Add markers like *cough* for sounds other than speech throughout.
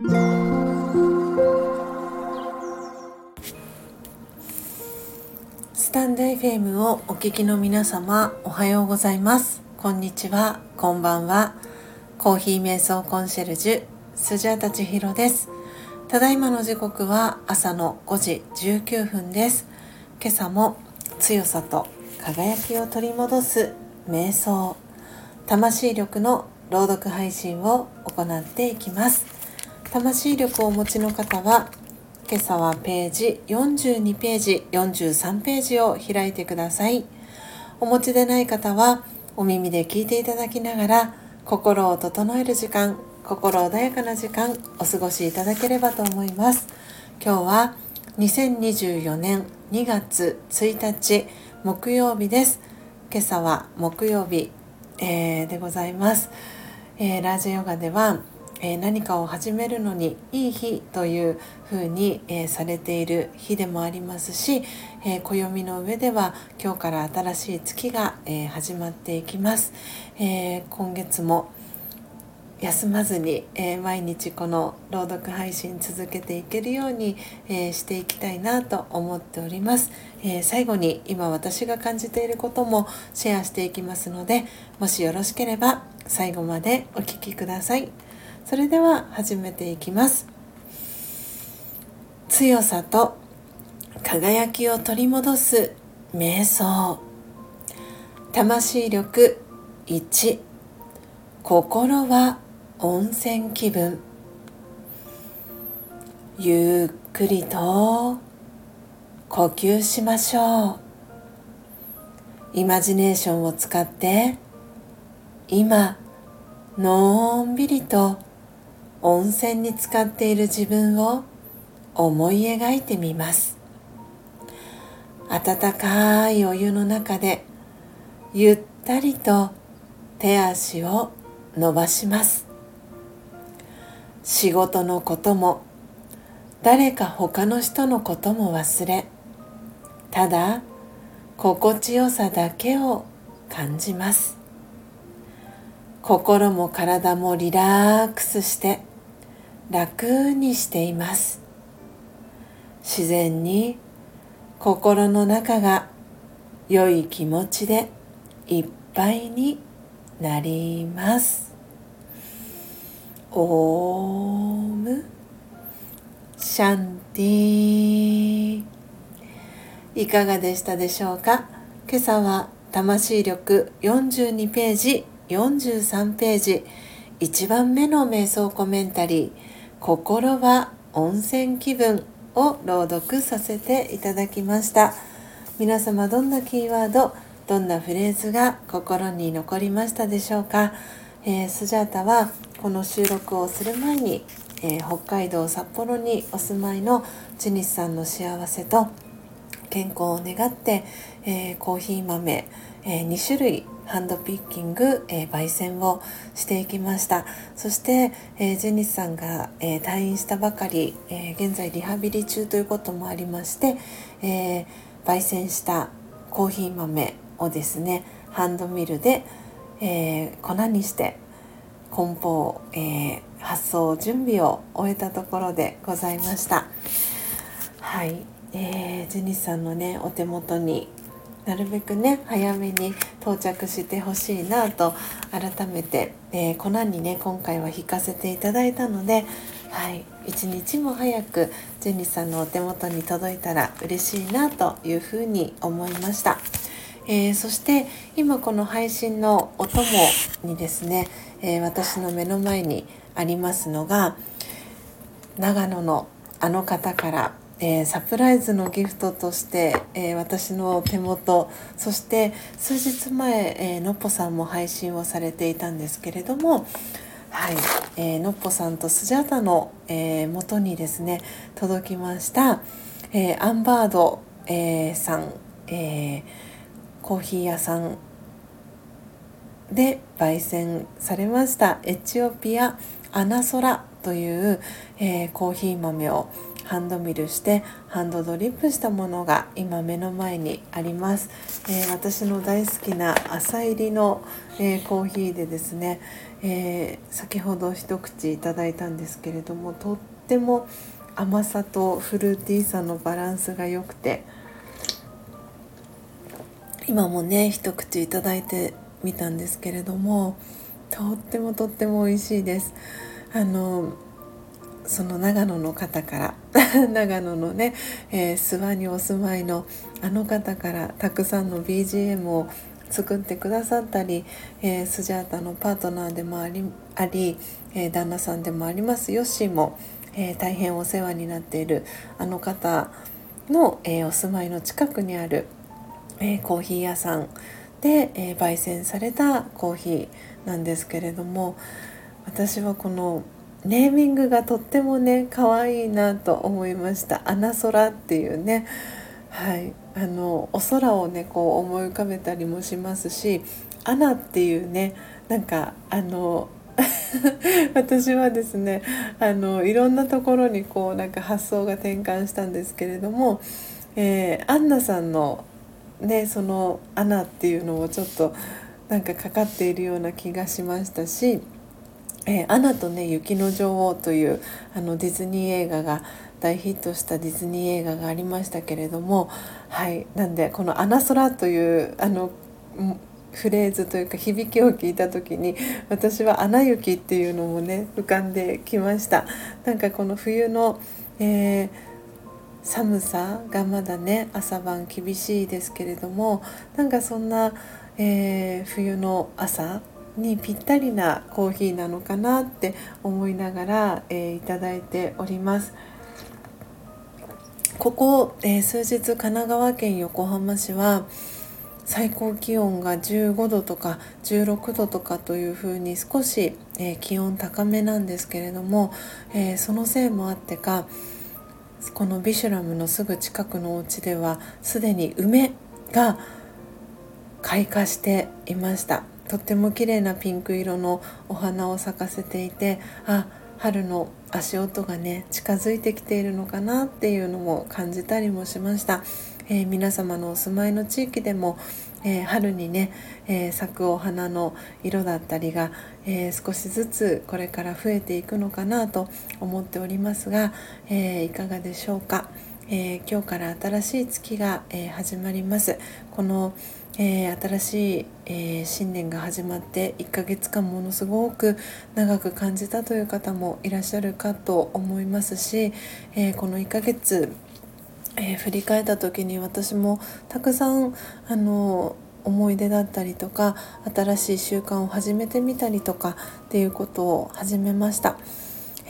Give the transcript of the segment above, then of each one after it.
スタンド FM をお聞きの皆様おはようございます。こんにちは。こんばんは。コーヒー瞑想コンシェルジュスジャータチヒロです。ただいまの時刻は朝の5時19分です。今朝も強さと輝きを取り戻す瞑想魂力の朗読配信を行っていきます。魂力をお持ちの方は今朝はページ42ページ43ページを開いてください。お持ちでない方はお耳で聞いていただきながら心を整える時間心穏やかな時間お過ごしいただければと思います。今日は2024年2月1日木曜日です。今朝は木曜日、えー、でございます、えー、ラージヨガではえー、何かを始めるのにいい日というふうに、えー、されている日でもありますし、えー、暦の上では今日から新しい月が、え始まっていきます、え今月も休まずに、え毎日この朗読配信続けていけるように、えしていきたいなと思っております、え最後に今私が感じていることもシェアしていきますのでもしよろしければ最後までお聴きください。それでは始めていきます。強さと輝きを取り戻す瞑想。魂力1心は温泉気分。ゆっくりと呼吸しましょう。イマジネーションを使って今のんびりと温泉に浸かっている自分を思い描いてみます。温かいお湯の中でゆったりと手足を伸ばします。仕事のことも誰か他の人のことも忘れただ心地よさだけを感じます。心も体もリラックスして楽にしています。自然に心の中が良い気持ちでいっぱいになります。オーム。シャンティいかがでしたでしょうか？今朝は魂力42ページ43ページ。1番目の瞑想コメンタリー。心は温泉気分を朗読させていただきました。皆様どんなキーワードどんなフレーズが心に残りましたでしょうか、えー、スジャータはこの収録をする前に、えー、北海道札幌にお住まいのジニスさんの幸せと健康を願って、えー、コーヒー豆、え2種類ハンドピッキング、えー、焙煎をしていきました。そして、えー、ジェニスさんが、えー、退院したばかり、え現在リハビリ中ということもありまして、え焙煎したコーヒー豆をですねハンドミルで、え粉にして梱包、え発送準備を終えたところでございました。はい、えー、ジェニスさんのねお手元になるべくね早めに到着してほしいなと改めて、えー、粉にね今回は引かせていただいたので、はい、一日も早くジェニーさんのお手元に届いたら嬉しいなというふうに思いました。えー、そして今この配信のお供にですね、えー、私の目の前にありますのが長野のあの方からえー、サプライズのギフトとして、えー、私の手元そして数日前、えー、のっぽさんも配信をされていたんですけれどもはい、え、のっぽさんとスジャータの、えー、元にですね届きました、え、アンバード、え、さん、え、コーヒー屋さんで焙煎されましたエチオピアアナソラという、え、コーヒー豆をハンドミルしてハンドドリップしたものが今目の前にあります、えー、私の大好きな朝入りの、えー、コーヒーでですね、えー、先ほど一口いただいたんですけれどもとっても甘さとフルーティーさのバランスが良くて今もね一口いただいてみたんですけれどもとってもとっても美味しいです。あのその長野の方から *laughs* 長野のね、えー、諏訪にお住まいのあの方からたくさんの BGM を作ってくださったり、えー、スジャータのパートナーでもありあり、えー、旦那さんでもあります。ヨッシーも、え、大変お世話になっているあの方の、えお住まいの近くにある、えコーヒー屋さんで、え焙煎されたコーヒーなんですけれども私はこのネーミングがとってもね可愛いなと思いました「穴空」っていうね。はい。あのお空をねこう思い浮かべたりもしますし「アナ」っていうねなんかあの *laughs* 私はですねあのいろんなところにこうなんか発想が転換したんですけれども、えー、アンナさんのねその「アナ」っていうのもちょっとなんかかかっているような気がしましたしえー、アナとね雪の女王というあのディズニー映画が大ヒットしたディズニー映画がありましたけれどもはいなんでこの「アナ空」というあのフレーズというか響きを聞いた時に私は「アナ雪」っていうのもね浮かんできました。なんかこの冬の、えー、寒さがまだね朝晩厳しいですけれどもなんかそんな、えー、冬の朝にぴったりなコーヒーなのかなって思いながら、えー、いただいております。ここ、えー、数日神奈川県横浜市は最高気温が15度とか16度とかというふうに少し、えー、気温高めなんですけれども、え、そのせいもあってかこのビシュラムのすぐ近くのお家ではすでに梅が開花していましたとっても綺麗なピンク色のお花を咲かせていてあ春の足音がね近づいてきているのかなっていうのも感じたりもしました、えー、皆様のお住まいの地域でも、えー、春にね、えー、咲くお花の色だったりが、え少しずつこれから増えていくのかなと思っておりますが、えいかがでしょうか、え今日から新しい月が、え始まりますこのえー、新しい、え、新年が始まって1ヶ月間ものすごく長く感じたという方もいらっしゃるかと思いますし、え、この1ヶ月、え振り返った時に私もたくさんあの思い出だったりとか新しい習慣を始めてみたりとかっていうことを始めました。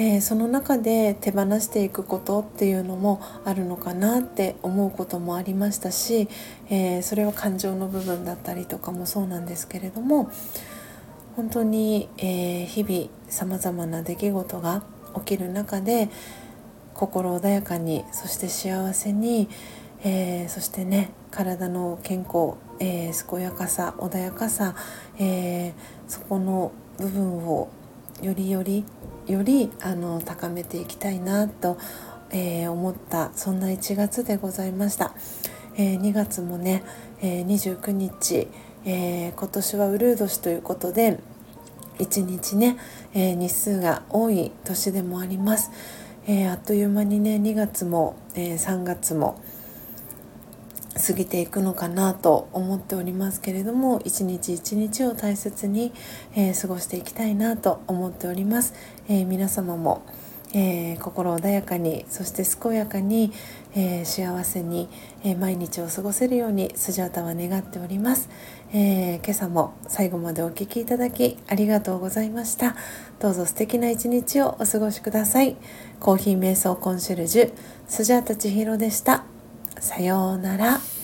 えー、その中で手放していくことっていうのもあるのかなって思うこともありましたし、えー、それは感情の部分だったりとかもそうなんですけれども本当に、えー、日々さまざまな出来事が起きる中で心穏やかにそして幸せに、えー、そしてね体の健康、えー、健やかさ穏やかさ、えー、そこの部分をよりよりよりあの高めていきたいなと、えー、思ったそんな1月でございました、えー、2月もね、えー、29日、え今年はウルー年ということで1日ね、え日数が多い年でもあります、えあっという間にね2月も、え3月も過ぎていくのかなと思っておりますけれども一日一日を大切に、えー、過ごしていきたいなと思っております、えー、皆様も、えー、心穏やかにそして健やかに、え幸せに、え毎日を過ごせるようにスジャータは願っております、え今朝も最後までお聴きいただきありがとうございました。どうぞ素敵な一日をお過ごしください。コーヒー瞑想コンシェルジュスジャータ千尋でした。さようなら。